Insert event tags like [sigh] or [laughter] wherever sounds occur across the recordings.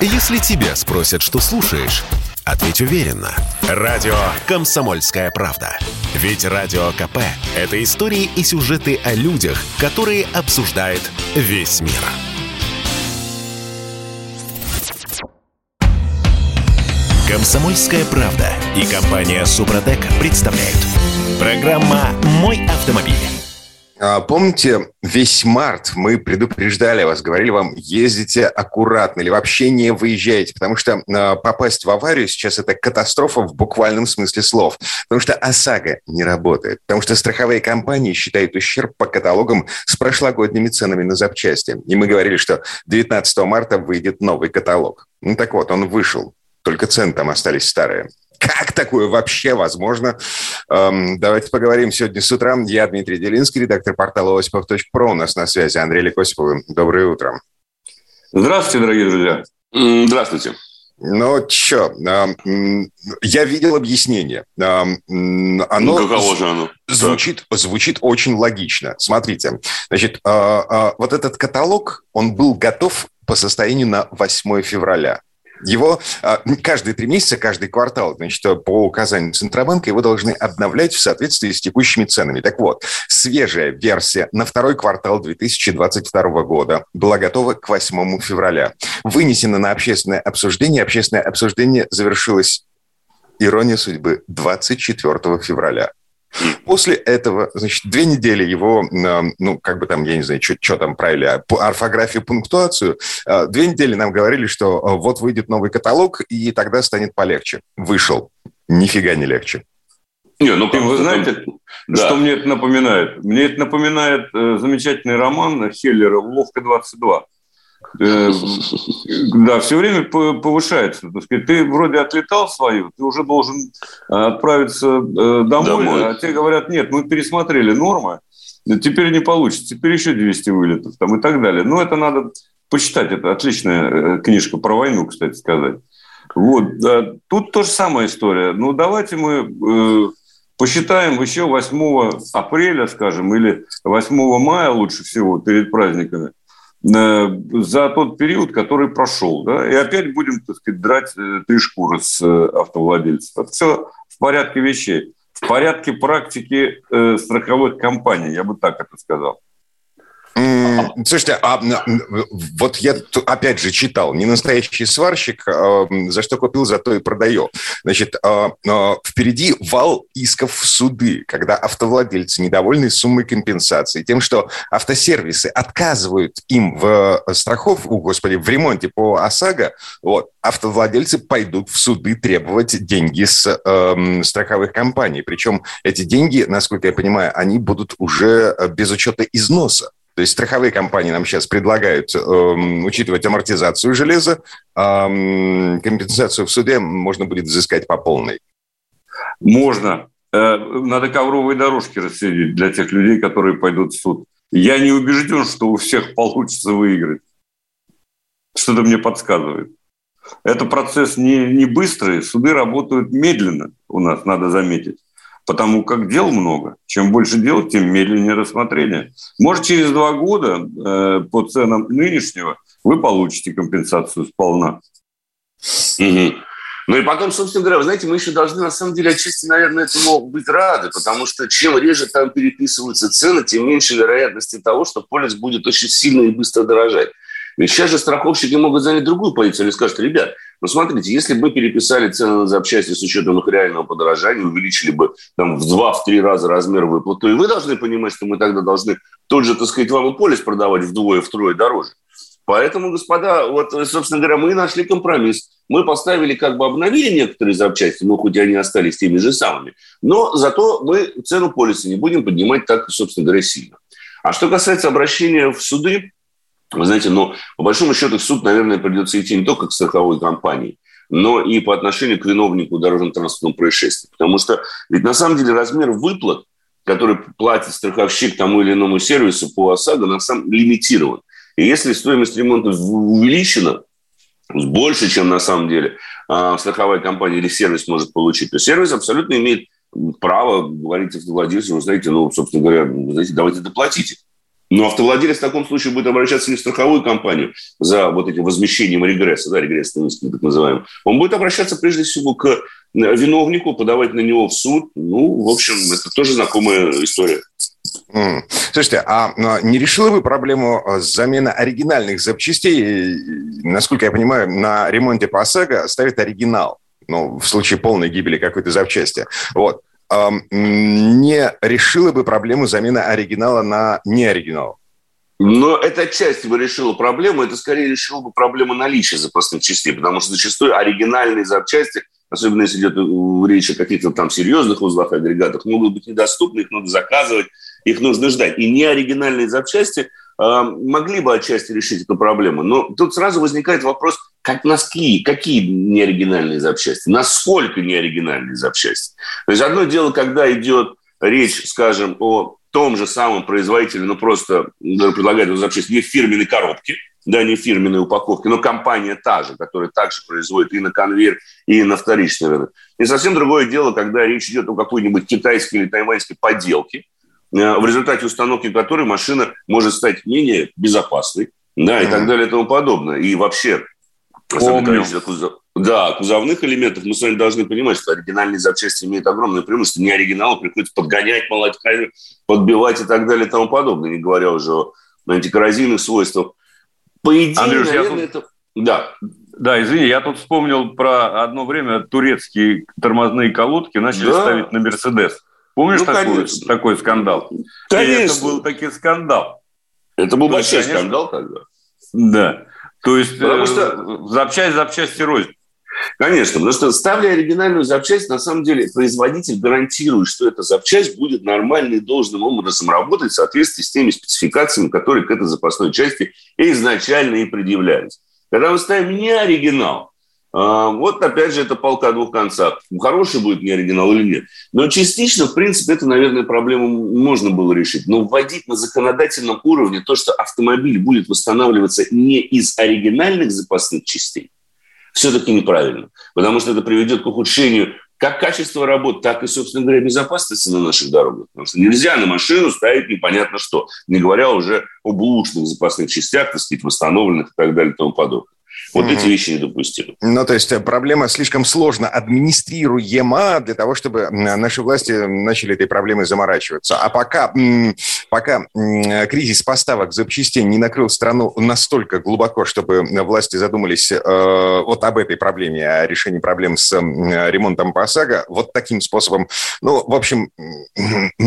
Если тебя спросят, что слушаешь, ответь уверенно. Радио «Комсомольская правда». Ведь Радио КП – это истории и сюжеты о людях, которые обсуждает весь мир. «Комсомольская правда» и компания «Супротек» представляют. Программа «Мой автомобиль». А, помните, весь март мы предупреждали вас, говорили вам, ездите аккуратно или вообще не выезжайте, потому что э, попасть в аварию сейчас это катастрофа в буквальном смысле слов. Потому что ОСАГО не работает, потому что страховые компании считают ущерб по каталогам с прошлогодними ценами на запчасти. И мы говорили, что 19 марта выйдет новый каталог. Ну так вот, он вышел, только цены там остались старые. Как такое вообще возможно? Эм, давайте поговорим сегодня с утра. Я Дмитрий Делинский, редактор портала осипов.про. У нас на связи Андрей Лекосипов. Доброе утро. Здравствуйте, дорогие друзья. Здравствуйте. Ну, что, э, я видел объяснение. Э, оно ну, каково же оно? Звучит, звучит очень логично. Смотрите, значит, э, э, вот этот каталог, он был готов по состоянию на 8 февраля. Его а, каждые три месяца, каждый квартал, значит, по указанию Центробанка, его должны обновлять в соответствии с текущими ценами. Так вот, свежая версия на второй квартал 2022 года была готова к 8 февраля. Вынесена на общественное обсуждение. Общественное обсуждение завершилось, ирония судьбы, 24 февраля. После этого, значит, две недели его, ну, как бы там, я не знаю, что там правильно, орфографию, пунктуацию, а, две недели нам говорили, что а, вот выйдет новый каталог, и тогда станет полегче. Вышел. Нифига не легче. Не, ну, как вы знаете, да. что мне это напоминает? Мне это напоминает э, замечательный роман Хеллера «Уловка-22». Э, [laughs] да, все время повышается. Так сказать, ты вроде отлетал свою, ты уже должен э, отправиться э, домой, домой. а те говорят, нет, мы пересмотрели нормы, теперь не получится, теперь еще 200 вылетов там, и так далее. Но это надо почитать, это отличная книжка про войну, кстати сказать. Вот. Тут то же самая история. Ну, давайте мы посчитаем еще 8 апреля, скажем, или 8 мая лучше всего перед праздниками – Э, за тот период, который прошел. Да? И опять будем, так сказать, драть э, три шкуры с э, автовладельцев. Это все в порядке вещей. В порядке практики э, страховых компаний, я бы так это сказал. Слушайте, а вот я опять же читал, не настоящий сварщик, а, за что купил, за то и продаю. Значит, а, а, впереди вал исков в суды, когда автовладельцы недовольны суммой компенсации, тем, что автосервисы отказывают им в страхов, о, господи, в ремонте по ОСАГО, вот, автовладельцы пойдут в суды требовать деньги с э, страховых компаний. Причем эти деньги, насколько я понимаю, они будут уже без учета износа. То есть страховые компании нам сейчас предлагают э, учитывать амортизацию железа, э, компенсацию в суде можно будет взыскать по полной. Можно. Э, надо ковровые дорожки расселить для тех людей, которые пойдут в суд. Я не убежден, что у всех получится выиграть. Что-то мне подсказывает. Это процесс не, не быстрый, суды работают медленно у нас, надо заметить потому как дел много. Чем больше дел, тем медленнее рассмотрение. Может, через два года э, по ценам нынешнего вы получите компенсацию сполна. Угу. Ну и потом, собственно говоря, вы знаете, мы еще должны, на самом деле, отчасти, наверное, этому быть рады, потому что чем реже там переписываются цены, тем меньше вероятности того, что полис будет очень сильно и быстро дорожать. Ведь сейчас же страховщики могут занять другую позицию. Они скажут, ребят, ну смотрите, если бы переписали цены на запчасти с учетом их реального подорожания, увеличили бы там в два-три раза размер выплат, то и вы должны понимать, что мы тогда должны тот же, так сказать, вам и полис продавать вдвое-втрое дороже. Поэтому, господа, вот, собственно говоря, мы нашли компромисс. Мы поставили, как бы обновили некоторые запчасти, но хоть они остались теми же самыми. Но зато мы цену полиса не будем поднимать так, собственно говоря, сильно. А что касается обращения в суды, вы знаете, но по большому счету в суд, наверное, придется идти не только к страховой компании, но и по отношению к виновнику дорожно-транспортного происшествия. Потому что ведь на самом деле размер выплат, который платит страховщик тому или иному сервису по ОСАГО, на самом лимитирован. И если стоимость ремонта увеличена больше, чем на самом деле а, страховая компания или сервис может получить, то сервис абсолютно имеет право говорить владельцу, вы знаете, ну, собственно говоря, знаете, давайте доплатите. Но автовладелец в таком случае будет обращаться не в страховую компанию за вот этим возмещением регресса, да, регрессный иск, так называемый. Он будет обращаться прежде всего к э, виновнику, подавать на него в суд. Ну, в общем, это тоже знакомая история. Слушайте, а не решила вы проблему э, замены оригинальных запчастей? Насколько я понимаю, на ремонте по ОСАГО ставит оригинал. Ну, в случае полной гибели какой-то запчасти. Вот не решила бы проблему замены оригинала на неоригинал? Но это отчасти бы решило проблему, это скорее решило бы проблему наличия запасных частей, потому что зачастую оригинальные запчасти, особенно если идет речь о каких-то там серьезных узлах, агрегатах, могут быть недоступны, их надо заказывать, их нужно ждать. И неоригинальные запчасти э, могли бы отчасти решить эту проблему. Но тут сразу возникает вопрос, как носки, какие неоригинальные запчасти, насколько неоригинальные запчасти. То есть одно дело, когда идет речь, скажем, о том же самом производителе, ну просто предлагает эту запчасть не в фирменной коробке, да, не фирменной упаковке, но компания та же, которая также производит и на конвейер, и на вторичный рынок. И совсем другое дело, когда речь идет о какой-нибудь китайской или тайваньской подделке, э, в результате установки которой машина может стать менее безопасной, да, и так далее и тому подобное. И вообще Помню. Кузов... Да, кузовных элементов мы с вами должны понимать, что оригинальные запчасти имеют огромное преимущество. Не оригинал, приходится подгонять, молоть камеру, подбивать и так далее и тому подобное, не говоря уже о антикоррозийных свойствах. По идее, Андрюш, наверное, тут... это... Да. Да, извини, я тут вспомнил про одно время турецкие тормозные колодки начали да. ставить на Мерседес. Помнишь ну, такой, такой скандал? Конечно. И это был таки скандал. Это был большой скандал тогда. Да. То есть потому э, что запчасть запчасти рознь. Конечно, потому что ставля оригинальную запчасть, на самом деле производитель гарантирует, что эта запчасть будет нормально и должным образом работать в соответствии с теми спецификациями, которые к этой запасной части изначально и предъявлялись. Когда мы ставим не оригинал, вот опять же это полка двух концах. Хороший будет не оригинал или нет. Но частично, в принципе, это, наверное, проблему можно было решить. Но вводить на законодательном уровне то, что автомобиль будет восстанавливаться не из оригинальных запасных частей, все-таки неправильно. Потому что это приведет к ухудшению как качества работы, так и, собственно говоря, безопасности на наших дорогах. Потому что нельзя на машину ставить непонятно что, не говоря уже об улучшенных запасных частях, так сказать, восстановленных и так далее и тому подобное. Вот mm-hmm. эти вещи недопустимы. Ну, то есть э, проблема слишком сложно администрируема для того, чтобы наши власти начали этой проблемой заморачиваться. А пока, пока кризис поставок запчастей не накрыл страну настолько глубоко, чтобы власти задумались э, вот об этой проблеме, о решении проблем с ремонтом по ОСАГО, вот таким способом, ну, в общем,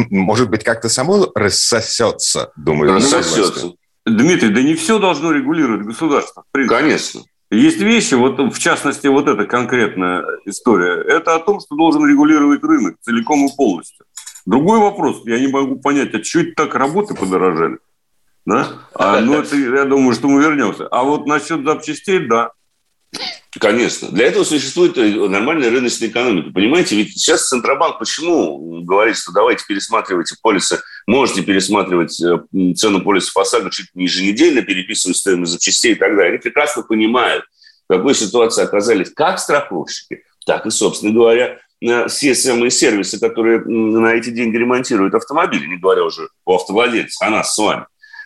может быть, как-то само рассосется, думаю. Рассосется. Дмитрий, да не все должно регулировать государство. Конечно. Есть вещи, вот в частности, вот эта конкретная история, это о том, что должен регулировать рынок целиком и полностью. Другой вопрос, я не могу понять, а это так работы подорожали? Да? А, ну, это, я думаю, что мы вернемся. А вот насчет запчастей, да. Конечно. Для этого существует нормальная рыночная экономика. Понимаете, ведь сейчас Центробанк почему говорит, что давайте пересматривайте полисы, можете пересматривать э, цену полисов ОСАГО чуть не еженедельно, переписывать стоимость запчастей и так далее. Они прекрасно понимают, в какой ситуации оказались как страховщики, так и, собственно говоря, все самые сервисы, которые на эти деньги ремонтируют автомобили, не говоря уже о автовладельцах, о нас с вами.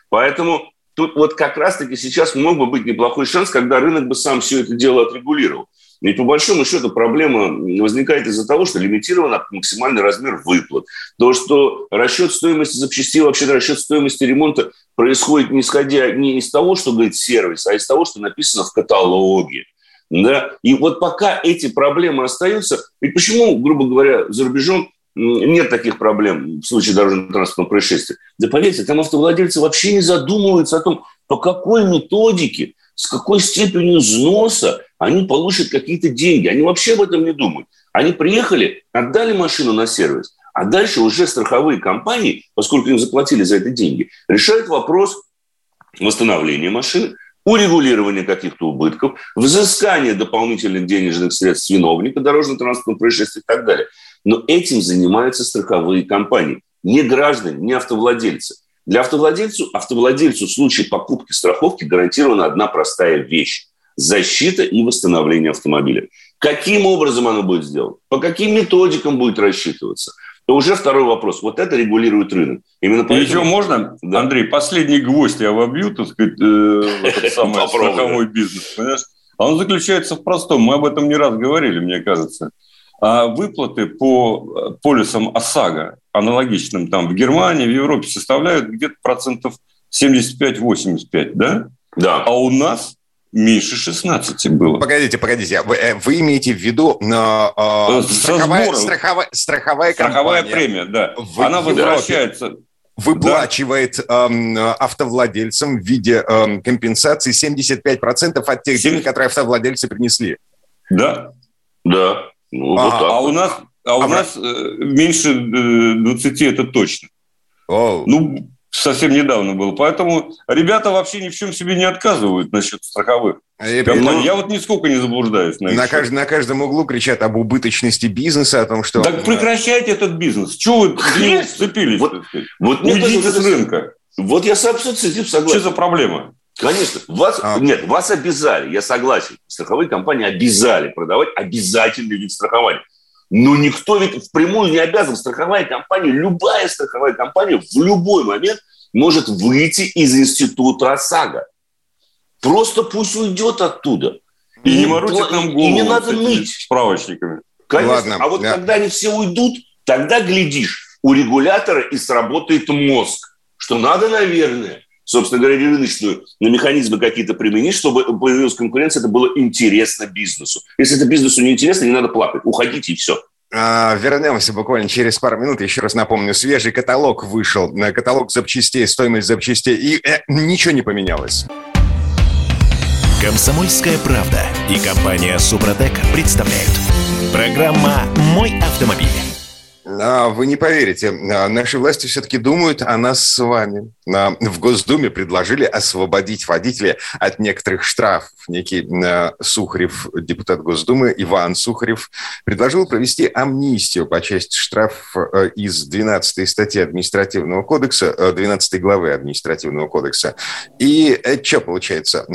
Поэтому тут вот как раз-таки сейчас мог бы быть неплохой шанс, когда рынок бы сам все это дело отрегулировал. Ведь по большому счету проблема возникает из-за того, что лимитирован максимальный размер выплат. То, что расчет стоимости запчастей, вообще расчет стоимости ремонта происходит не исходя не из того, что говорит сервис, а из того, что написано в каталоге. Да? И вот пока эти проблемы остаются, ведь почему, грубо говоря, за рубежом нет таких проблем в случае дорожно-транспортного происшествия. Да поверьте, там автовладельцы вообще не задумываются о том, по какой методике, с какой степенью взноса они получат какие-то деньги. Они вообще об этом не думают. Они приехали, отдали машину на сервис, а дальше уже страховые компании, поскольку им заплатили за это деньги, решают вопрос восстановления машины, урегулирования каких-то убытков, взыскания дополнительных денежных средств виновника дорожно-транспортного происшествия и так далее. Но этим занимаются страховые компании, не граждане, не автовладельцы. Для автовладельцу, автовладельцу в случае покупки страховки гарантирована одна простая вещь – защита и восстановление автомобиля. Каким образом оно будет сделано? По каким методикам будет рассчитываться? И уже второй вопрос. Вот это регулирует рынок. Именно поэтому... Еще можно, да. Андрей, последний гвоздь я вобью, так сказать, э, этот [laughs] самый страховой бизнес, понимаешь? А он заключается в простом. Мы об этом не раз говорили, мне кажется. А выплаты по полисам ОСАГО, аналогичным там в Германии, в Европе, составляют где-то процентов 75-85, да? Да. А у нас меньше 16 было. Погодите, погодите. Вы, э, вы имеете в виду э, страховая, страховая, страховая, страховая премия, да. Вы, Она возвращается выплачивает да. э, автовладельцам в виде э, компенсации 75% от тех 70... денег, которые автовладельцы принесли. Да, да. Ну, а, вот а у нас, а у а нас э, меньше 20 э, это точно. О. Ну, совсем недавно было. Поэтому ребята вообще ни в чем себе не отказывают насчет страховых. Я, ну, я вот нисколько не заблуждаюсь. На, на, кажд, на каждом углу кричат об убыточности бизнеса, о том, что... Так прекращайте этот бизнес. Чего вы сцепились? Вот, вот Уйдите с рынка. Вот я с этим согласен. Что за проблема? Конечно. Вас, а. Нет, вас обязали, я согласен. Страховые компании обязали продавать обязательный вид страхования. Но никто ведь впрямую не обязан. Страховая компания, любая страховая компания в любой момент может выйти из института ОСАГО. Просто пусть уйдет оттуда. И, и не морочит нам голову. И не надо ныть. Справочниками. Конечно. Ладно, а вот да. когда они все уйдут, тогда, глядишь, у регулятора и сработает мозг. Что надо, наверное, собственно говоря, рыночную на механизмы какие-то применить, чтобы появилась конкуренция, это было интересно бизнесу. Если это бизнесу не интересно, не надо плакать. Уходите и все. А, вернемся буквально через пару минут. Еще раз напомню, свежий каталог вышел. Каталог запчастей, стоимость запчастей. И э, ничего не поменялось. Комсомольская правда и компания Супротек представляют. Программа «Мой автомобиль». А, вы не поверите, а, наши власти все-таки думают о нас с вами. А, в Госдуме предложили освободить водителя от некоторых штрафов. Некий Сухарев, депутат Госдумы Иван Сухарев, предложил провести амнистию по части штрафов из 12 статьи административного кодекса, 12 главы административного кодекса. И это что получается?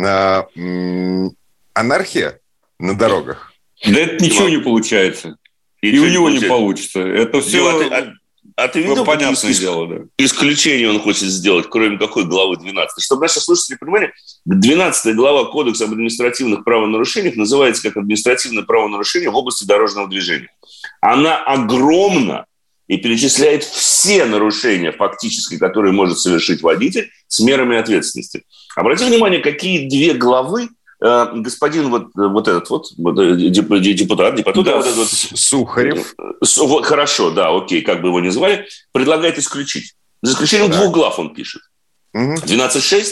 Анархия на дорогах? Да это ничего не получается. И, и у него не получится. Это все Дима, а, а ты видел, понятное ис- дело, да. исключение он хочет сделать, кроме какой главы 12? Чтобы наши слушатели понимали, 12 глава Кодекса об административных правонарушениях называется как административное правонарушение в области дорожного движения. Она огромна и перечисляет все нарушения фактически, которые может совершить водитель с мерами ответственности. Обратите внимание, какие две главы господин вот, вот этот вот, э, депутат, депутат, да, вот этот вот, Сухарев. Вот, хорошо, да, окей, как бы его ни звали, предлагает исключить. За исключением да. двух глав он пишет. Угу. 12.6,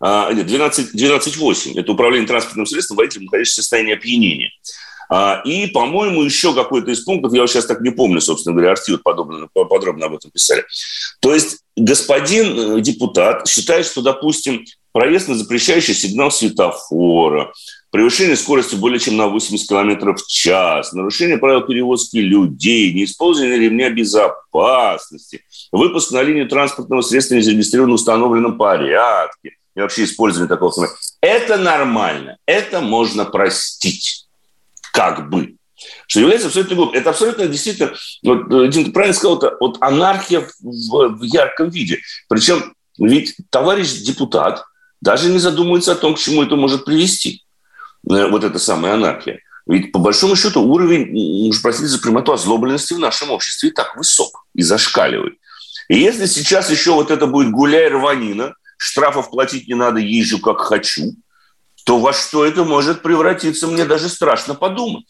а, нет, 12, 12.8. Это управление транспортным средством водителем, находящимся в состоянии опьянения. А, и, по-моему, еще какой-то из пунктов, я сейчас так не помню, собственно говоря, Арти вот подробно, подробно об этом писали. То есть господин э, депутат считает, что, допустим, проезд на запрещающий сигнал светофора, превышение скорости более чем на 80 км в час, нарушение правил перевозки людей, неиспользование ремня безопасности, выпуск на линию транспортного средства не зарегистрирован в установленном порядке и вообще использование такого автомобиля. Это нормально, это можно простить, как бы. Что является абсолютно глупым. Это абсолютно действительно, вот э, Дим, правильно сказал, это вот анархия в, в ярком виде. Причем ведь товарищ депутат, даже не задумывается о том, к чему это может привести, э, вот эта самая анархия. Ведь по большому счету уровень, уж простите за прямоту, озлобленности в нашем обществе и так высок и зашкаливает. И если сейчас еще вот это будет гуляй рванина, штрафов платить не надо, езжу как хочу, то во что это может превратиться, мне даже страшно подумать.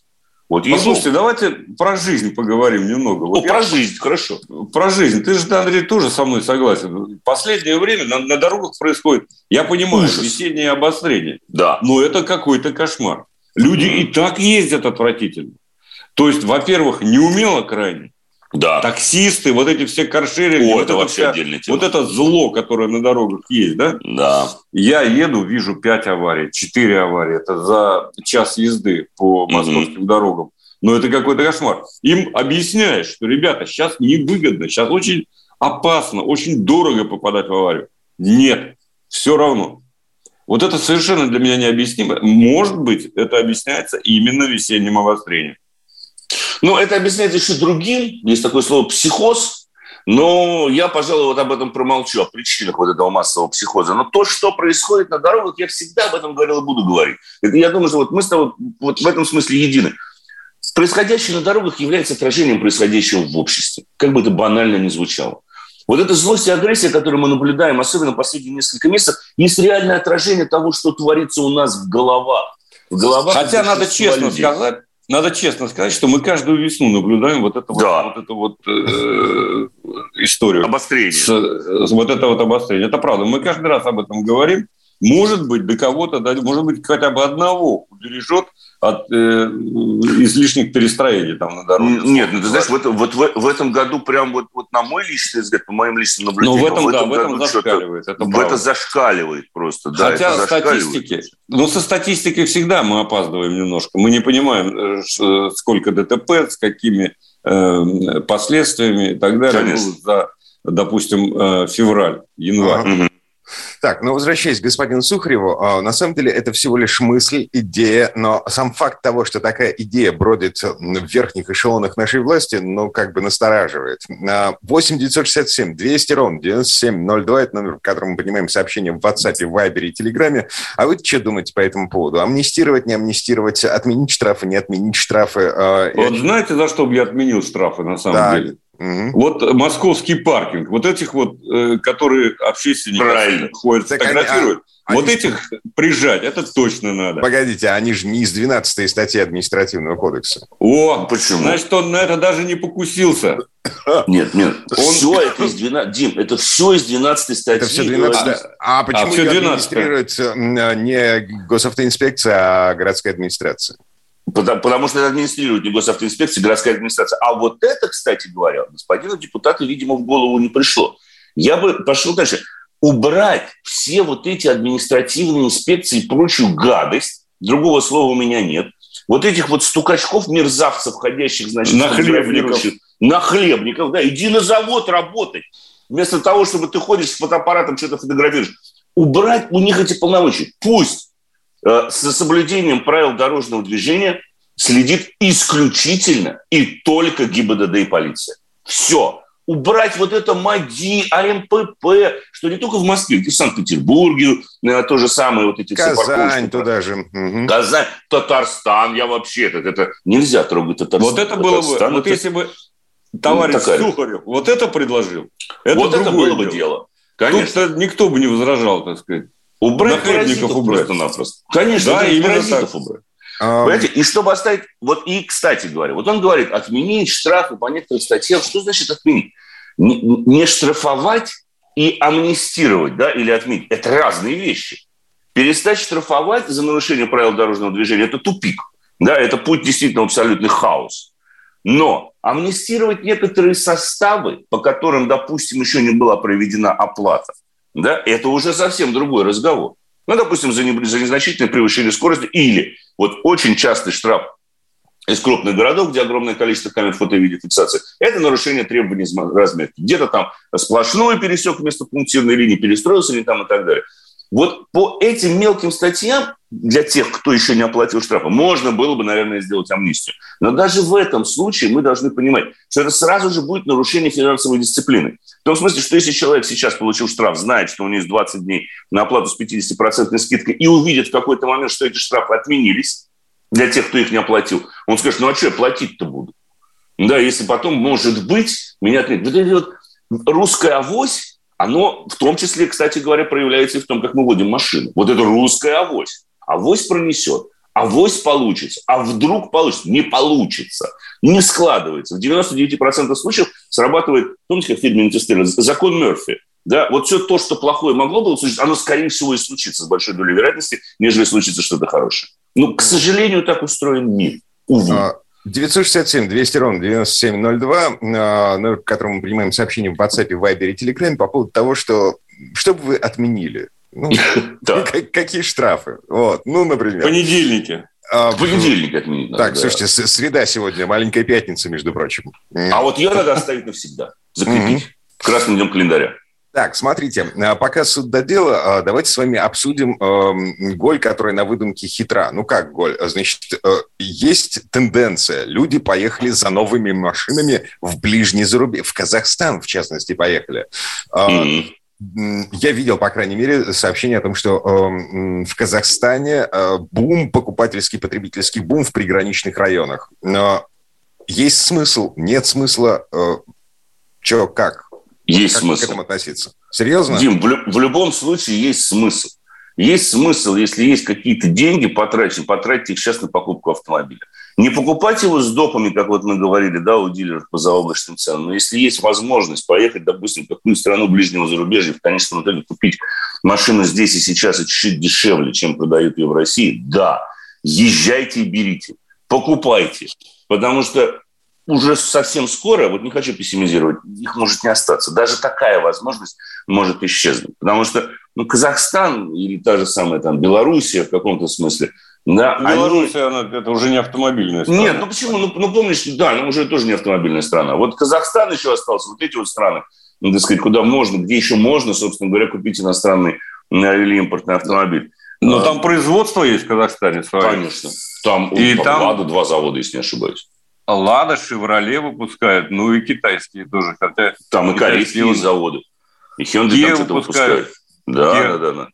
Вот Послушайте, ему... давайте про жизнь поговорим немного. Вот О, я... про жизнь, хорошо. Про жизнь. Ты же, Андрей, тоже со мной согласен. Последнее время на, на дорогах происходит, я понимаю, Ужас. весеннее обострение. Да. Но это какой-то кошмар. Люди mm-hmm. и так ездят отвратительно. То есть, во-первых, неумело крайне. Да. Таксисты, вот эти все каршеринги. О, вот это вообще вся, отдельная тема. Вот это зло, которое на дорогах есть, да? Да. Я еду, вижу 5 аварий, 4 аварии. Это за час езды по московским mm-hmm. дорогам. Но это какой-то кошмар. Им объясняешь, что, ребята, сейчас невыгодно, сейчас очень опасно, очень дорого попадать в аварию. Нет, все равно. Вот это совершенно для меня необъяснимо. Может быть, это объясняется именно весенним обострением. Ну, это объясняется еще другим. Есть такое слово «психоз», но я, пожалуй, вот об этом промолчу, о причинах вот этого массового психоза. Но то, что происходит на дорогах, я всегда об этом говорил и буду говорить. Это, я думаю, что вот мы с тобой вот в этом смысле едины. Происходящее на дорогах является отражением происходящего в обществе. Как бы это банально ни звучало. Вот эта злость и агрессия, которую мы наблюдаем, особенно последние несколько месяцев, есть реальное отражение того, что творится у нас в головах. В головах Хотя надо честно людей. сказать, надо честно сказать, что мы каждую весну наблюдаем вот эту да. вот, вот, эту вот э, историю. Обострение. С, с, вот это вот обострение. Это правда. Мы каждый раз об этом говорим. Может быть, до кого-то, может быть, хотя бы одного убережет от э, излишних перестроений там на дороге. Нет, ну ты знаешь, в, этом, вот в, в этом году прям вот, вот на мой личный взгляд, по моим личным наблюдениям, Но в этом, в этом, да, в этом зашкаливает. Это, в это зашкаливает просто. Да, Хотя это статистики, ну со статистикой всегда мы опаздываем немножко. Мы не понимаем, э, сколько ДТП, с какими э, последствиями и так далее Конечно. будут за, допустим, э, февраль, январь. Ага. Так, ну, возвращаясь к господину Сухареву, а, на самом деле это всего лишь мысль, идея, но сам факт того, что такая идея бродит в верхних эшелонах нашей власти, ну, как бы настораживает. 8 967 200 ровно 9702 – это номер, в котором мы понимаем сообщения в WhatsApp, Viber и Телеграме. А вы что думаете по этому поводу? Амнистировать, не амнистировать, отменить штрафы, не отменить штрафы? А, вот знаете, за что бы я отменил штрафы на самом да. деле? Угу. Вот московский паркинг, вот этих вот, э, которые общественники Правильно. ходят, так фотографируют, они, а, вот они... этих прижать, это точно надо. Погодите, они же не из 12 статьи административного кодекса. О, почему? Значит, он на это даже не покусился. Нет, нет, он... все это из 12, Дим, это все из 12 статьи. Это все 12, а, а почему а, все 12 администрирует не госавтоинспекция, а городская администрация? Потому, потому что это администрирует не госавтоинспекция, городская администрация. А вот это, кстати говоря, господину депутату, видимо, в голову не пришло. Я бы пошел дальше. Убрать все вот эти административные инспекции и прочую гадость, другого слова у меня нет, вот этих вот стукачков, мерзавцев, ходящих, значит, нахлебников. Нахлебников, да, иди на завод работать. Вместо того, чтобы ты ходишь с фотоаппаратом, что-то фотографируешь. Убрать у них эти полномочия. Пусть Э, за соблюдением правил дорожного движения следит исключительно и только ГИБДД и полиция. Все. Убрать вот это МАДИ, АМПП, что не только в Москве, и в Санкт-Петербурге, э, то же самое, вот эти Казань туда же. Угу. Казань, Татарстан, я вообще, это, это нельзя трогать Татарстан. Вот это было бы, вот если бы товарищ ну, Сухарев вот это предложил, это вот это было дело. бы дело. Конечно. Тут никто бы не возражал, так сказать. Убрать паразитов убрать. просто-напросто. Конечно, да, именно паразитов так. убрать. Понимаете? И чтобы оставить... Вот и, кстати говоря, вот он говорит, отменить штрафы по некоторым статьям. Что значит отменить? Не, не штрафовать и амнистировать, да, или отменить. Это разные вещи. Перестать штрафовать за нарушение правил дорожного движения – это тупик. Да, это путь действительно абсолютный хаос. Но амнистировать некоторые составы, по которым, допустим, еще не была проведена оплата, да, это уже совсем другой разговор. Ну, допустим, за, не, за незначительное превышение скорости или вот очень частый штраф из крупных городов, где огромное количество камер фото и видеофиксации, это нарушение требований разметки. Где-то там сплошной пересек вместо пунктирной линии, перестроился не там и так далее. Вот по этим мелким статьям для тех, кто еще не оплатил штрафы, можно было бы, наверное, сделать амнистию. Но даже в этом случае мы должны понимать, что это сразу же будет нарушение финансовой дисциплины. В том смысле, что если человек сейчас получил штраф, знает, что у него есть 20 дней на оплату с 50% скидкой и увидит в какой-то момент, что эти штрафы отменились для тех, кто их не оплатил, он скажет, ну а что я платить-то буду? Да, если потом, может быть, меня отменят. Вот вот русская авось, оно в том числе, кстати говоря, проявляется и в том, как мы водим машину. Вот это русская авось. Авось пронесет. Авось получится. А вдруг получится? Не получится. Не складывается. В 99% случаев срабатывает, помните, как в фильме «Интерстеллар», закон Мерфи. Да, вот все то, что плохое могло бы случиться, оно, скорее всего, и случится с большой долей вероятности, нежели случится что-то хорошее. Ну, к сожалению, так устроен мир. Увы. А, 967 200 ровно 9702, а, номер, к которому мы принимаем сообщения в WhatsApp, Viber и Telegram по поводу того, что что бы вы отменили? Ну, [laughs] какие штрафы? Вот, ну, например. Понедельники. А, Понедельник отменить Так, слушайте, среда сегодня, маленькая пятница, между прочим. А вот ее надо оставить навсегда, закрепить. Красным днем календаря. Так, смотрите, а, пока суд до дела, а, давайте с вами обсудим э, голь, которая на выдумке хитра. Ну как голь? Значит, э, есть тенденция. Люди поехали за новыми машинами в ближний зарубеж, в Казахстан, в частности, поехали. Mm-hmm. Я видел, по крайней мере, сообщение о том, что э, в Казахстане э, бум, покупательский, потребительский бум в приграничных районах. Но есть смысл, нет смысла, э, что, как? Есть как смысл. к этому относиться? Серьезно? Дим, в, в любом случае есть смысл. Есть смысл, если есть какие-то деньги потрачены, потратить их сейчас на покупку автомобиля. Не покупать его с допами, как вот мы говорили, да, у дилеров по заоблачным ценам, но если есть возможность поехать, допустим, в какую страну ближнего зарубежья, в конечном итоге купить машину здесь и сейчас и чуть-чуть дешевле, чем продают ее в России, да, езжайте и берите, покупайте. Потому что уже совсем скоро, вот не хочу пессимизировать, их может не остаться. Даже такая возможность может исчезнуть. Потому что ну, Казахстан или та же самая там Белоруссия в каком-то смысле, да, Белоруссия, они... она, это уже не автомобильная страна. Нет, ну почему? Ну, ну помнишь, да, ну уже тоже не автомобильная страна. Вот Казахстан еще остался, вот эти вот страны, ну, так сказать, куда можно, где еще можно, собственно говоря, купить иностранный или импортный автомобиль. Но а, там производство есть в Казахстане свое. Конечно. Там и там... Лада два завода, если не ошибаюсь. Лада, Шевроле выпускают, ну и китайские тоже. Хотя там и корейские есть заводы. И Hyundai там что-то выпускают. Да, да, да, да.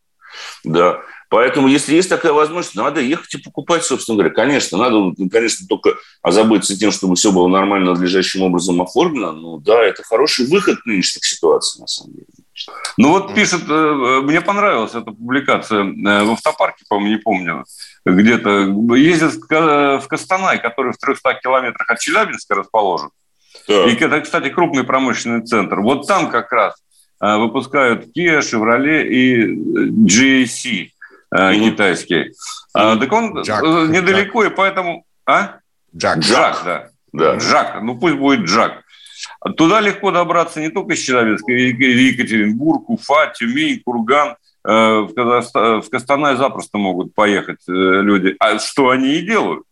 Да. Поэтому, если есть такая возможность, надо ехать и покупать, собственно говоря. Конечно, надо, конечно, только озаботиться тем, чтобы все было нормально, надлежащим образом оформлено. Ну да, это хороший выход нынешних ситуаций, на самом деле. Ну вот пишет, э, э, мне понравилась эта публикация э, в автопарке, по-моему, не помню, где-то. Ездят в Костанай, который в 300 километрах от Челябинска расположен. Да. И это, кстати, крупный промышленный центр. Вот там как раз выпускают Kia, Chevrolet и GAC mm-hmm. китайский. Mm-hmm. Так он Джак. недалеко, Джак. и поэтому... А? Джак. Джак, да. да. Джак. Ну, пусть будет Джак. Туда легко добраться не только из Челябинска, Екатеринбург, Уфа, Тюмень, Курган. Э, в, Казахстан, в Костанай запросто могут поехать э, люди. А что они и делают.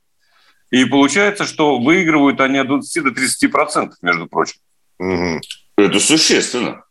И получается, что выигрывают они от 20 до 30 процентов, между прочим. Угу. Это существенно.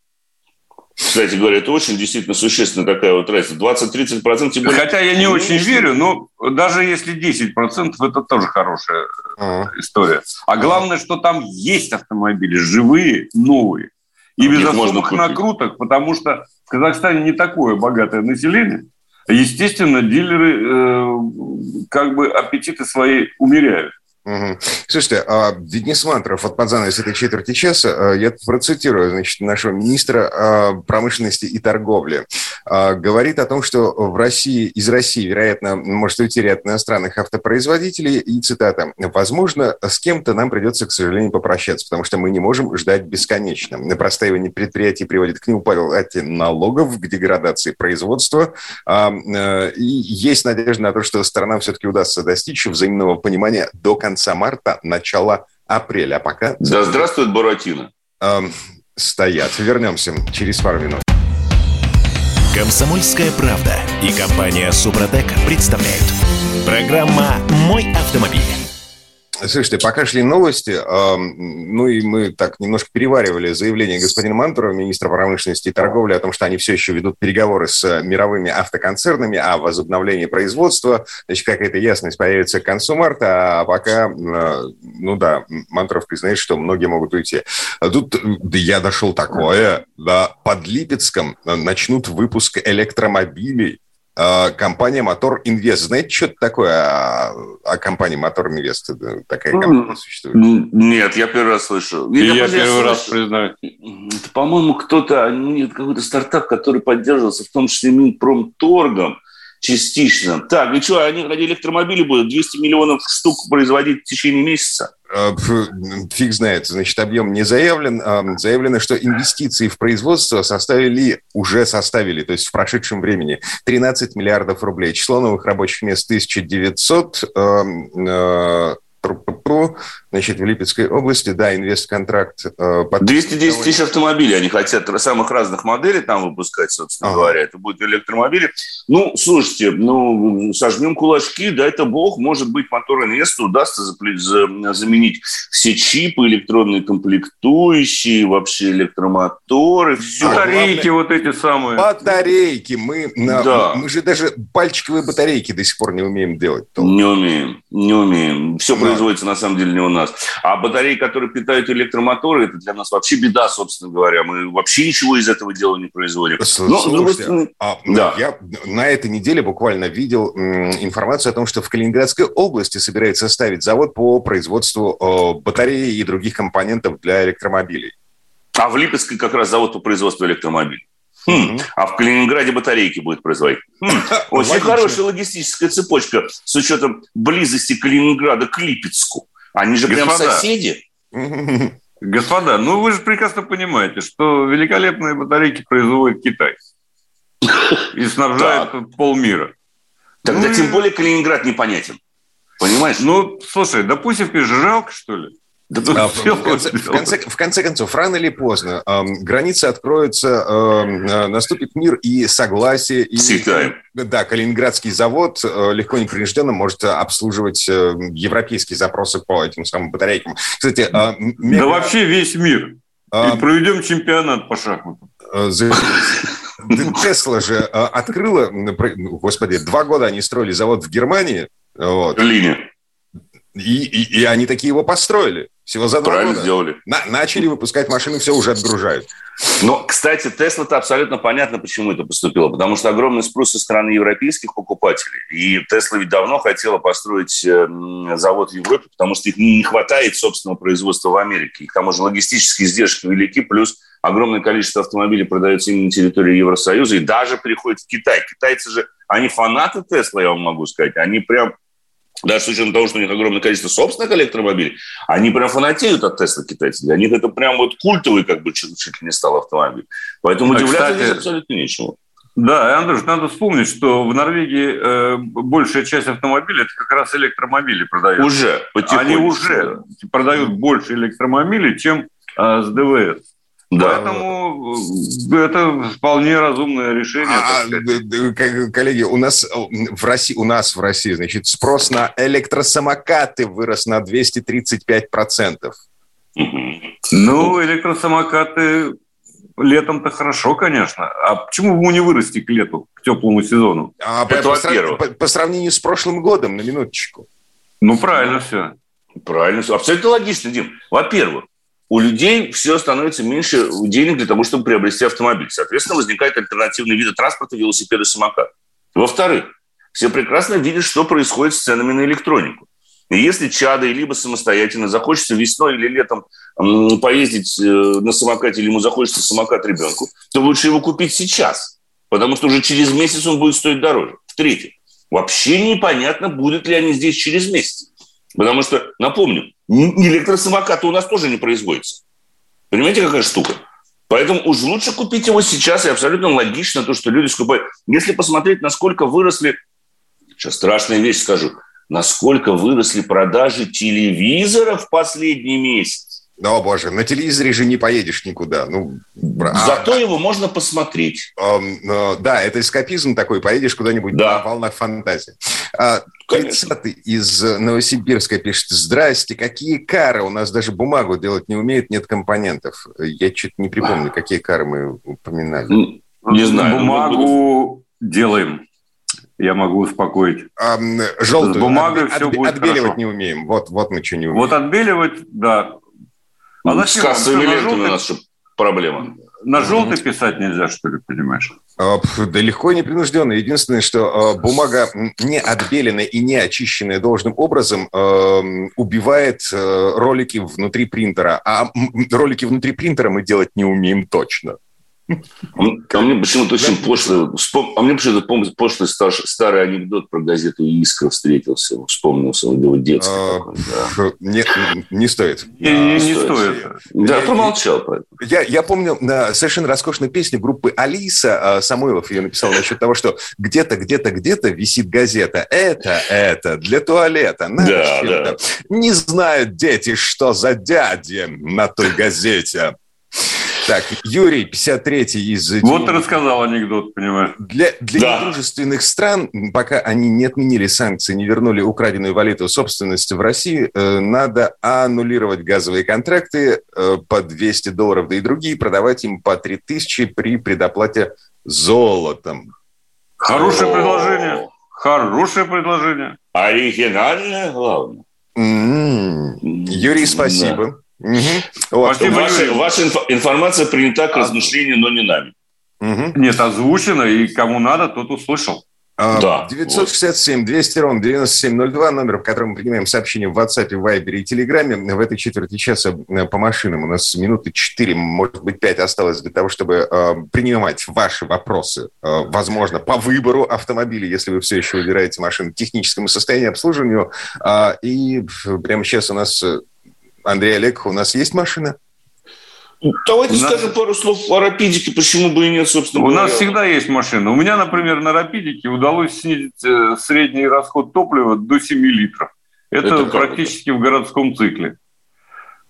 Кстати говоря, это очень действительно существенная такая вот разница. 20-30 процентов. Хотя я не очень верю, но даже если 10 процентов, это тоже хорошая а. история. А главное, что там есть автомобили живые, новые. И без особых накруток, потому что в Казахстане не такое богатое население. Естественно, дилеры э, как бы аппетиты свои умеряют. Угу. Слушайте, а Денис Мантров от под занавес этой четверти часа, а, я процитирую, значит, нашего министра а, промышленности и торговли, а, говорит о том, что в России, из России, вероятно, может уйти ряд иностранных автопроизводителей, и цитата, «Возможно, с кем-то нам придется, к сожалению, попрощаться, потому что мы не можем ждать бесконечно. На простаивание предприятий приводит к неуплате налогов, к деградации производства, э, и есть надежда на то, что сторонам все-таки удастся достичь взаимного понимания до конца конца марта, начала апреля. А пока... Да здравствует Буратино. Эм, стоят. Вернемся через пару минут. Комсомольская правда и компания Супротек представляют. Программа «Мой автомобиль». Слушайте, пока шли новости, ну и мы так немножко переваривали заявление господина Мантурова, министра промышленности и торговли, о том, что они все еще ведут переговоры с мировыми автоконцернами о возобновлении производства. Значит, какая-то ясность появится к концу марта, а пока, э, ну да, Мантуров признает, что многие могут уйти. Тут да я дошел такое, да, под Липецком начнут выпуск электромобилей а, компания Мотор Инвест. Знаете, что это такое о, о компании Мотор Инвест? Такая компания существует? Нет, я первый раз слышу. И я, я первый слышу. раз признаю. Это, по-моему, кто-то, ну, какой-то стартап, который поддерживался в том числе Минпромторгом частично. Так, и что, они ради электромобилей будут 200 миллионов штук производить в течение месяца? Э, фиг знает, значит, объем не заявлен. А, заявлено, что инвестиции в производство составили, уже составили, то есть в прошедшем времени, 13 миллиардов рублей. Число новых рабочих мест 1900, секундочку. Значит, в Липецкой области, да, инвестконтракт. Э, 210 тысяч автомобилей. Они хотят самых разных моделей там выпускать, собственно ага. говоря. Это будут электромобили. Ну, слушайте, ну, сожмем кулачки, да, это бог. Может быть, мотор инвеста удастся заменить все чипы, электронные комплектующие, вообще электромоторы, все. Батарейки вот эти самые. Батарейки. Мы, да. мы же даже пальчиковые батарейки до сих пор не умеем делать. Не умеем, не умеем. Все да. производится на самом деле не у нас. А батареи, которые питают электромоторы, это для нас вообще беда, собственно говоря. Мы вообще ничего из этого дела не производим. Но, Слушайте, а, да. я на этой неделе буквально видел информацию о том, что в Калининградской области собирается ставить завод по производству батареи и других компонентов для электромобилей. А в Липецкой как раз завод по производству электромобилей. Хм. А в Калининграде батарейки будет производить. Хм. [laughs] Очень Логично. хорошая логистическая цепочка с учетом близости Калининграда к Липецку. Они же Господа. прям соседи. [laughs] Господа, ну вы же прекрасно понимаете, что великолепные батарейки производит Китай. И снабжает полмира. Тогда ну, тем более Калининград непонятен. Понимаешь? Ну, слушай, же жалко, что ли? Да а, в, конце, в, конце, в конце концов, рано или поздно э, границы откроются, э, наступит мир и согласие. И, Китаем. Да, Калининградский завод э, легко непринужденно может обслуживать э, европейские запросы по этим самым батарейкам. Кстати, э, мега... Да вообще весь мир. А... И проведем чемпионат по шахматам. Э, Тесла же открыла, господи, два года они строили завод в Германии. Вот. В Берлине. И, и, и они такие его построили. Всего за Правильно года. сделали. На, начали выпускать машины, все уже отгружают. Но, кстати, Тесла-то абсолютно понятно, почему это поступило. Потому что огромный спрос со стороны европейских покупателей. И Тесла ведь давно хотела построить э, завод в Европе, потому что их не хватает собственного производства в Америке. И к тому же логистические издержки велики, плюс огромное количество автомобилей продается именно на территории Евросоюза и даже переходит в Китай. Китайцы же, они фанаты Тесла, я вам могу сказать. Они прям даже с учетом того, что у них огромное количество собственных электромобилей, они прям фанатеют от Тесла китайцы. Для них это прям вот культовый как бы чуть, чуть не стал автомобиль. Поэтому а, удивляться кстати, здесь абсолютно нечего. Да, Андрюш, надо вспомнить, что в Норвегии э, большая часть автомобилей это как раз электромобили продают. Уже, Они уже продают больше электромобилей, чем э, с ДВС. Да. Поэтому э, это вполне разумное решение. А, коллеги, у нас э, в России, у нас в России, значит, спрос на электросамокаты вырос на 235 процентов. Ну, электросамокаты летом-то хорошо, конечно. А почему бы не вырасти к лету, к теплому сезону? А это по, по, по, по сравнению с прошлым годом, на минуточку. Ну, правильно все. Правильно все. Абсолютно логично, Дим. Во-первых, у людей все становится меньше денег для того, чтобы приобрести автомобиль. Соответственно, возникают альтернативные виды транспорта, велосипеды, самокат. Во-вторых, все прекрасно видят, что происходит с ценами на электронику. И если чадо либо самостоятельно захочется весной или летом поездить э, на самокате, или ему захочется самокат ребенку, то лучше его купить сейчас, потому что уже через месяц он будет стоить дороже. В-третьих, вообще непонятно, будут ли они здесь через месяц. Потому что, напомню, электросамокаты у нас тоже не производятся. Понимаете, какая штука? Поэтому уж лучше купить его сейчас, и абсолютно логично то, что люди скупают. Если посмотреть, насколько выросли, сейчас страшная вещь скажу, насколько выросли продажи телевизоров в последний месяц. О, боже, на телевизоре же не поедешь никуда. Ну, Зато а, его можно посмотреть. А, а, да, это эскапизм такой, поедешь куда-нибудь да. на волнах фантазии. А, 30 из Новосибирска пишет, здрасте, какие кары? У нас даже бумагу делать не умеют, нет компонентов. Я что-то не припомню, какие кары мы упоминали. Не знаю. Бумагу делаем. Я могу успокоить. А, желтую. С бумагой от, все от, будет Отбеливать хорошо. не умеем. Вот, вот мы что не умеем. Вот отбеливать, да. А С кассовыми лентами у нас проблема. На желтый писать нельзя, что ли, понимаешь? А, да легко и непринужденно. Единственное, что а, бумага не отбеленная и не очищенная должным образом а, убивает ролики внутри принтера. А ролики внутри принтера мы делать не умеем точно. А мне почему-то очень пошлый, а мне почему-то пошлый старый анекдот про газету «Искра» встретился, вспомнился его детский. А, [laughs] нет, не стоит. Не, стоит. Да, промолчал. Я, я помню совершенно роскошную песню группы «Алиса». А, Самойлов ее написал насчет того, что где-то, где-то, где-то висит газета. Это, это, для туалета. Да, да. Не знают дети, что за дяди на той газете. Так, Юрий, 53-й из... Вот ты рассказал анекдот, понимаешь. Для, для да. недружественных стран, пока они не отменили санкции, не вернули украденную валюту собственности в России, э, надо аннулировать газовые контракты э, по 200 долларов, да и другие, продавать им по 3000 при предоплате золотом. Хорошее предложение. Хорошее предложение. Оригинальное, главное. М-м-м. Юрий, спасибо. Угу. Вот. Ваша, ваша информация принята к размышлению, но не нами. Угу. Нет, озвучено, и кому надо, тот услышал. А, да, 967 вот. 200 ровно 9702, номер, в котором мы принимаем сообщения в WhatsApp, Viber и Телеграме. В этой четверти часа э, по машинам у нас минуты 4, может быть, 5 осталось для того, чтобы э, принимать ваши вопросы, э, возможно, по выбору автомобиля, если вы все еще выбираете машину, техническому состоянию, обслуживанию. Э, и прямо сейчас у нас э, Андрей Олег, у нас есть машина? Давайте нас... скажем пару слов о рапидике, почему бы и нет, собственно У говоря. нас всегда есть машина. У меня, например, на рапидике удалось снизить э, средний расход топлива до 7 литров. Это, это практически это? в городском цикле.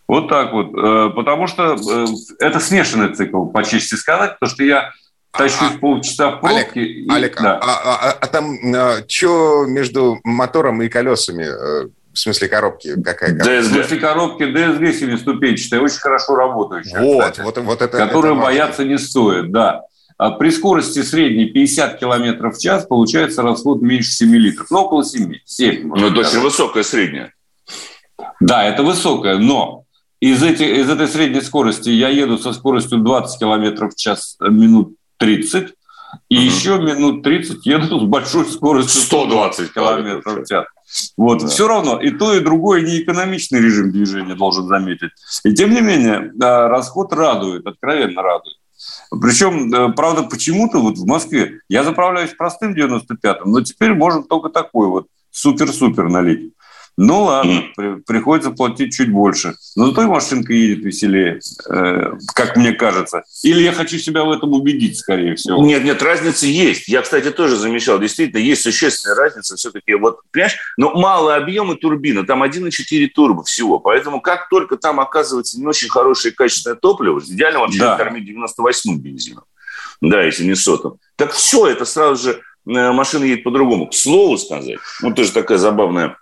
Вот так вот. Э, потому что э, это смешанный цикл, по чести сказать, потому что я тащусь а, полчаса в пробке. Олег, и, Олег да. а, а, а, а там а, что между мотором и колесами? В смысле коробки? Какая коробка? В смысле коробки DSG семиступенчатая, очень хорошо работающая. Вот, кстати, вот, вот это. Которую это бояться не стоит, да. А при скорости средней 50 км в час получается расход меньше 7 литров. Ну, около 7. 7 ну, это очень высокая средняя. Да, это высокая, но из, эти, из этой средней скорости я еду со скоростью 20 км в час минут 30, и еще минут 30 еду с большой скоростью 120 км в час. Вот, да. все равно и то, и другое не экономичный режим движения, должен заметить. И тем не менее, расход радует, откровенно радует. Причем, правда, почему-то вот в Москве я заправляюсь простым 95-м, но теперь можно только такой вот супер-супер налить. Ну ладно, при, приходится платить чуть больше. Но зато и машинка едет веселее, э, как мне кажется. Или я хочу себя в этом убедить, скорее всего. Нет, нет, разница есть. Я, кстати, тоже замечал. Действительно, есть существенная разница. Все-таки, вот, понимаешь, но малый объем и турбина. Там 1,4 турбо всего. Поэтому как только там оказывается не очень хорошее качественное топливо, идеально вообще да. кормить 98-м бензином. Да, если не сотым. Так все, это сразу же э, машина едет по-другому. К слову сказать, вот тоже такая забавная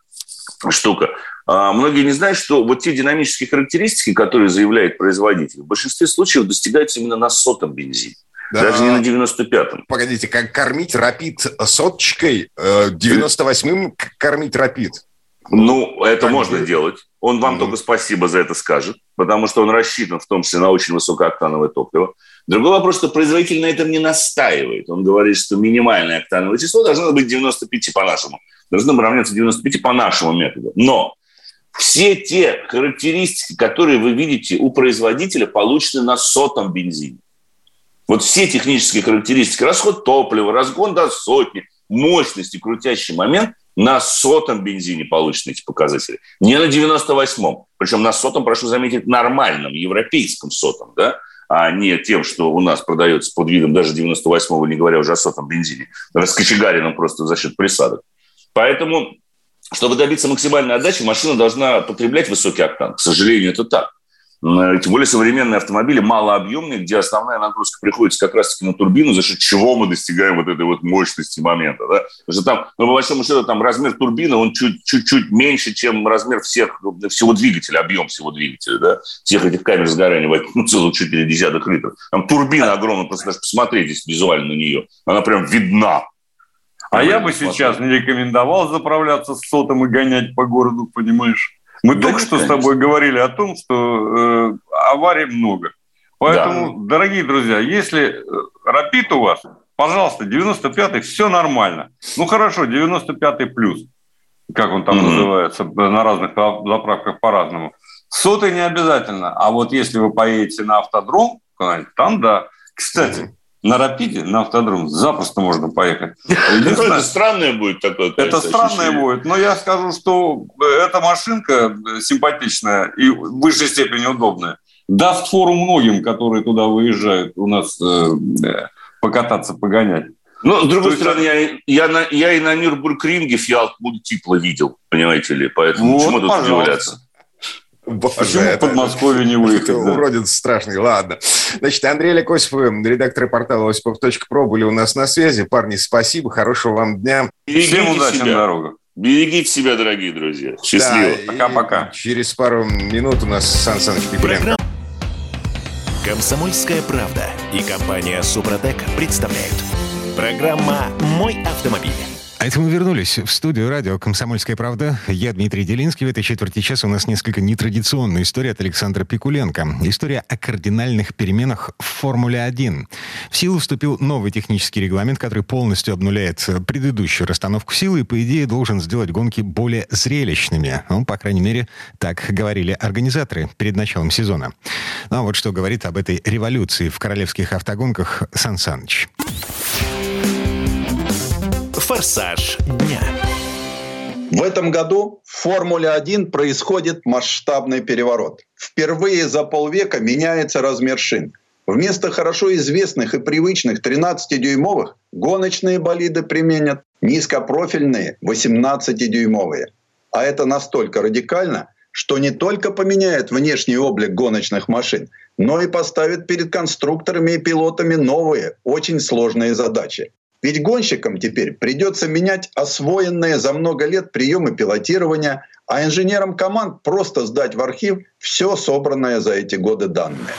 штука. А, многие не знают, что вот те динамические характеристики, которые заявляет производитель, в большинстве случаев достигаются именно на сотом бензине. Да. Даже не на 95-м. Погодите, как кормить рапид соточкой, 98-м э, кормить рапид? Ну, это как можно делать. Он вам mm-hmm. только спасибо за это скажет, потому что он рассчитан в том числе на очень высокооктановое топливо. Другой вопрос, что производитель на этом не настаивает. Он говорит, что минимальное октановое число должно быть 95 по-нашему должно равняться 95 по нашему методу. Но все те характеристики, которые вы видите у производителя, получены на сотом бензине. Вот все технические характеристики, расход топлива, разгон до сотни, мощность и крутящий момент на сотом бензине получены эти показатели. Не на 98-м. Причем на сотом, прошу заметить, нормальном, европейском сотом, да? а не тем, что у нас продается под видом даже 98-го, не говоря уже о сотом бензине, раскочегаренном просто за счет присадок. Поэтому, чтобы добиться максимальной отдачи, машина должна потреблять высокий октан. К сожалению, это так. Тем более современные автомобили малообъемные, где основная нагрузка приходится как раз-таки на турбину, за счет чего мы достигаем вот этой вот мощности момента. Да? Потому что там, ну, по большому счету, там размер турбины, он чуть-чуть меньше, чем размер всех, всего двигателя, объем всего двигателя, да? всех этих камер сгорания, ну, целых 4 десятых литров. Там турбина огромная, просто даже посмотрите визуально на нее. Она прям видна а я бы сейчас не рекомендовал заправляться с сотом и гонять по городу, понимаешь? Мы да, только что конечно. с тобой говорили о том, что э, аварий много. Поэтому, да. дорогие друзья, если э, рапид у вас, пожалуйста, 95-й, все нормально. Ну хорошо, 95-й плюс, как он там mm-hmm. называется, на разных заправках по-разному. Сотый не обязательно. А вот если вы поедете на автодром, там да. Кстати, на Рапиде, на автодром запросто можно поехать. [laughs] Это странное будет такое. Это странное будет, но я скажу, что эта машинка симпатичная и в высшей степени удобная. Даст фору многим, которые туда выезжают у нас э, покататься, погонять. Ну, с другой То стороны, есть... я, я, я и на Нюрнбург-ринге Фиат Мультипла видел, понимаете ли, поэтому вот, чему тут удивляться? Боже, Почему это, в Подмосковье не выехать? [laughs] Да? Уродец страшный. Ладно. Значит, Андрей Олег Осипов, редактор портала осипов.про, были у нас на связи. Парни, спасибо, хорошего вам дня. Берегите Всем удачи себя. на дорогах. Берегите себя, дорогие друзья. Счастливо. Пока-пока. Через пару минут у нас Сан Саныч Пикуленко. Комсомольская правда и компания Супротек представляют. Программа «Мой автомобиль». А это мы вернулись в студию радио «Комсомольская правда». Я Дмитрий Делинский. В этой четверти часа у нас несколько нетрадиционная история от Александра Пикуленко. История о кардинальных переменах в Формуле-1. В силу вступил новый технический регламент, который полностью обнуляет предыдущую расстановку силы и, по идее, должен сделать гонки более зрелищными. Ну, по крайней мере, так говорили организаторы перед началом сезона. Ну, а вот что говорит об этой революции в королевских автогонках Сан Саныч. Форсаж дня. В этом году в Формуле-1 происходит масштабный переворот. Впервые за полвека меняется размер шин. Вместо хорошо известных и привычных 13-дюймовых гоночные болиды применят низкопрофильные 18-дюймовые. А это настолько радикально, что не только поменяет внешний облик гоночных машин, но и поставит перед конструкторами и пилотами новые, очень сложные задачи. Ведь гонщикам теперь придется менять освоенные за много лет приемы пилотирования, а инженерам команд просто сдать в архив все собранное за эти годы данные.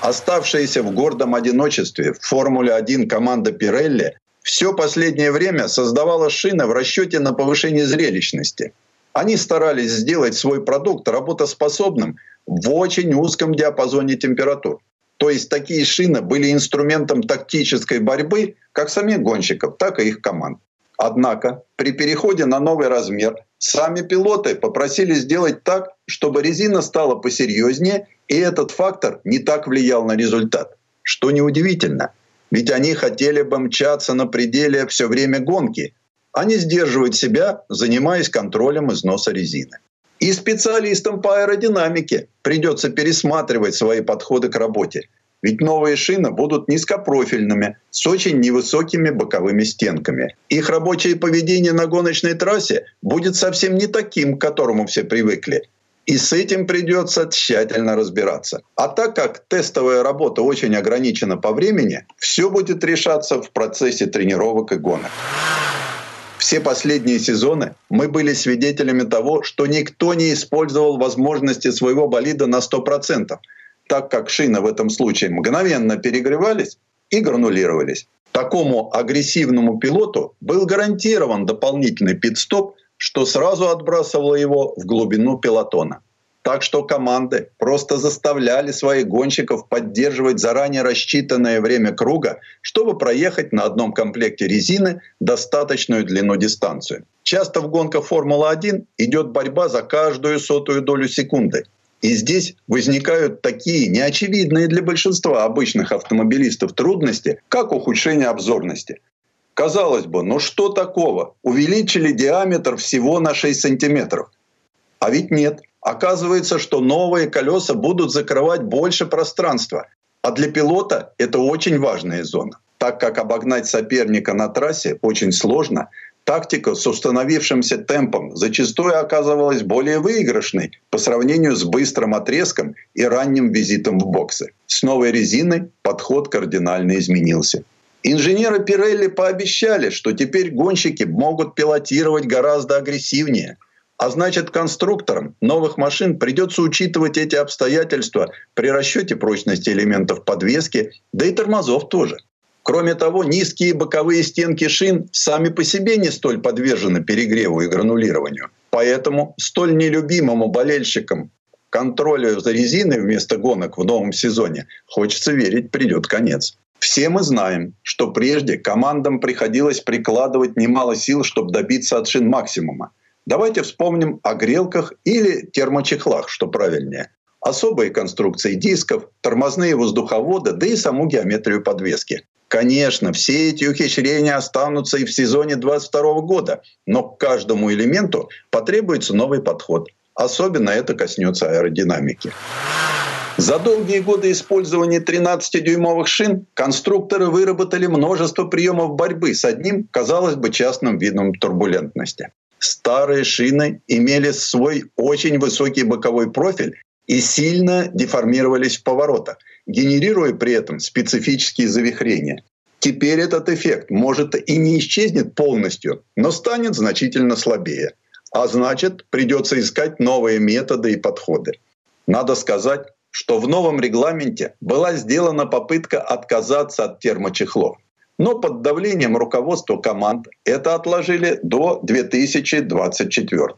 Оставшаяся в гордом одиночестве в Формуле-1 команда Пирелли все последнее время создавала шины в расчете на повышение зрелищности. Они старались сделать свой продукт работоспособным в очень узком диапазоне температур. То есть такие шины были инструментом тактической борьбы как самих гонщиков, так и их команд. Однако при переходе на новый размер сами пилоты попросили сделать так, чтобы резина стала посерьезнее, и этот фактор не так влиял на результат. Что неудивительно, ведь они хотели бы мчаться на пределе все время гонки. Они сдерживают себя, занимаясь контролем износа резины. И специалистам по аэродинамике придется пересматривать свои подходы к работе. Ведь новые шины будут низкопрофильными, с очень невысокими боковыми стенками. Их рабочее поведение на гоночной трассе будет совсем не таким, к которому все привыкли. И с этим придется тщательно разбираться. А так как тестовая работа очень ограничена по времени, все будет решаться в процессе тренировок и гонок. Все последние сезоны мы были свидетелями того, что никто не использовал возможности своего болида на 100%, так как шины в этом случае мгновенно перегревались и гранулировались. Такому агрессивному пилоту был гарантирован дополнительный пит-стоп, что сразу отбрасывало его в глубину пилотона. Так что команды просто заставляли своих гонщиков поддерживать заранее рассчитанное время круга, чтобы проехать на одном комплекте резины достаточную длину дистанцию. Часто в гонках Формулы-1 идет борьба за каждую сотую долю секунды. И здесь возникают такие неочевидные для большинства обычных автомобилистов трудности, как ухудшение обзорности. Казалось бы, ну что такого? Увеличили диаметр всего на 6 сантиметров. А ведь нет. Оказывается, что новые колеса будут закрывать больше пространства. А для пилота это очень важная зона. Так как обогнать соперника на трассе очень сложно, тактика с установившимся темпом зачастую оказывалась более выигрышной по сравнению с быстрым отрезком и ранним визитом в боксы. С новой резиной подход кардинально изменился. Инженеры Пирелли пообещали, что теперь гонщики могут пилотировать гораздо агрессивнее – а значит, конструкторам новых машин придется учитывать эти обстоятельства при расчете прочности элементов подвески, да и тормозов тоже. Кроме того, низкие боковые стенки шин сами по себе не столь подвержены перегреву и гранулированию. Поэтому столь нелюбимому болельщикам контролю за резиной вместо гонок в новом сезоне, хочется верить, придет конец. Все мы знаем, что прежде командам приходилось прикладывать немало сил, чтобы добиться от шин максимума. Давайте вспомним о грелках или термочехлах, что правильнее. особые конструкции дисков, тормозные воздуховоды, да и саму геометрию подвески. Конечно, все эти ухищрения останутся и в сезоне 2022 года, но к каждому элементу потребуется новый подход. Особенно это коснется аэродинамики. За долгие годы использования 13-дюймовых шин конструкторы выработали множество приемов борьбы с одним, казалось бы, частным видом турбулентности. Старые шины имели свой очень высокий боковой профиль и сильно деформировались в поворотах, генерируя при этом специфические завихрения. Теперь этот эффект может и не исчезнет полностью, но станет значительно слабее. А значит, придется искать новые методы и подходы. Надо сказать, что в новом регламенте была сделана попытка отказаться от термочехлов. Но под давлением руководства команд это отложили до 2024.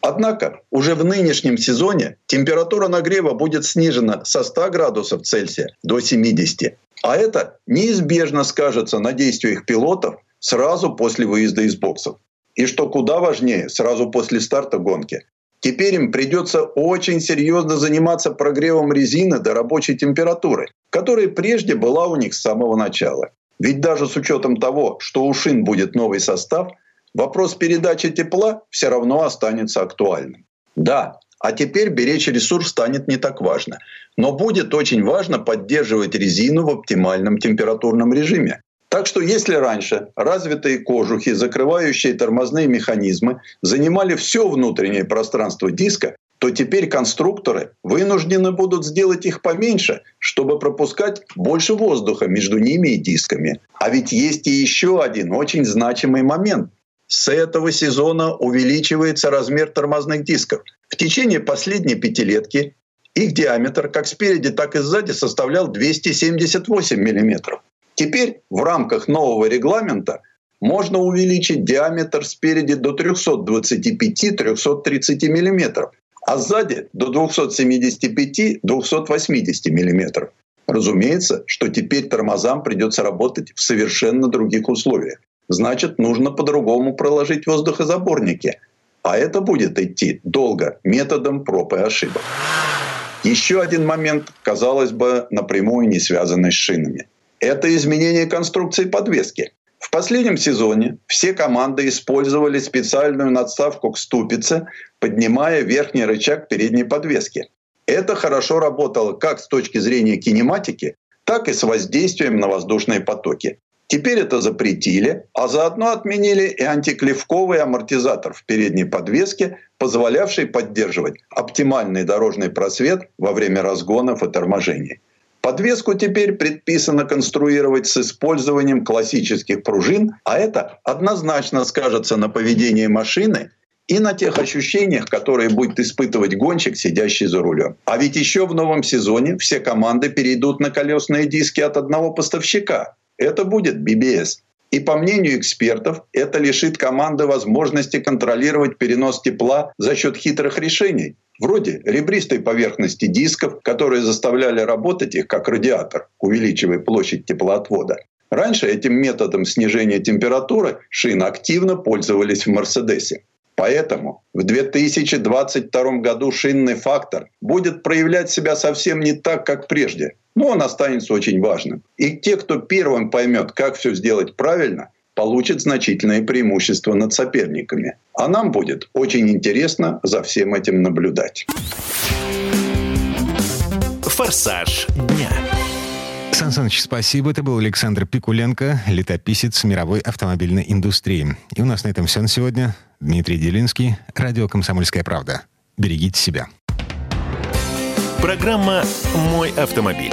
Однако уже в нынешнем сезоне температура нагрева будет снижена со 100 градусов Цельсия до 70. А это неизбежно скажется на действиях пилотов сразу после выезда из боксов. И что куда важнее, сразу после старта гонки. Теперь им придется очень серьезно заниматься прогревом резины до рабочей температуры, которая прежде была у них с самого начала. Ведь даже с учетом того, что у шин будет новый состав – вопрос передачи тепла все равно останется актуальным. Да, а теперь беречь ресурс станет не так важно. Но будет очень важно поддерживать резину в оптимальном температурном режиме. Так что если раньше развитые кожухи, закрывающие тормозные механизмы, занимали все внутреннее пространство диска, то теперь конструкторы вынуждены будут сделать их поменьше, чтобы пропускать больше воздуха между ними и дисками. А ведь есть и еще один очень значимый момент. С этого сезона увеличивается размер тормозных дисков. В течение последней пятилетки их диаметр как спереди, так и сзади составлял 278 мм. Теперь в рамках нового регламента можно увеличить диаметр спереди до 325-330 мм, а сзади до 275-280 мм. Разумеется, что теперь тормозам придется работать в совершенно других условиях значит, нужно по-другому проложить воздухозаборники. А это будет идти долго, методом проб и ошибок. Еще один момент, казалось бы, напрямую не связанный с шинами. Это изменение конструкции подвески. В последнем сезоне все команды использовали специальную надставку к ступице, поднимая верхний рычаг передней подвески. Это хорошо работало как с точки зрения кинематики, так и с воздействием на воздушные потоки. Теперь это запретили, а заодно отменили и антиклевковый амортизатор в передней подвеске, позволявший поддерживать оптимальный дорожный просвет во время разгонов и торможений. Подвеску теперь предписано конструировать с использованием классических пружин, а это однозначно скажется на поведении машины и на тех ощущениях, которые будет испытывать гонщик, сидящий за рулем. А ведь еще в новом сезоне все команды перейдут на колесные диски от одного поставщика. Это будет BBS. И по мнению экспертов, это лишит команды возможности контролировать перенос тепла за счет хитрых решений, вроде ребристой поверхности дисков, которые заставляли работать их как радиатор, увеличивая площадь теплоотвода. Раньше этим методом снижения температуры шин активно пользовались в Мерседесе. Поэтому в 2022 году шинный фактор будет проявлять себя совсем не так, как прежде но он останется очень важным. И те, кто первым поймет, как все сделать правильно, получат значительное преимущество над соперниками. А нам будет очень интересно за всем этим наблюдать. Форсаж дня. Сан Саныч, спасибо. Это был Александр Пикуленко, летописец мировой автомобильной индустрии. И у нас на этом все на сегодня. Дмитрий Делинский, радио «Комсомольская правда». Берегите себя. Программа «Мой автомобиль».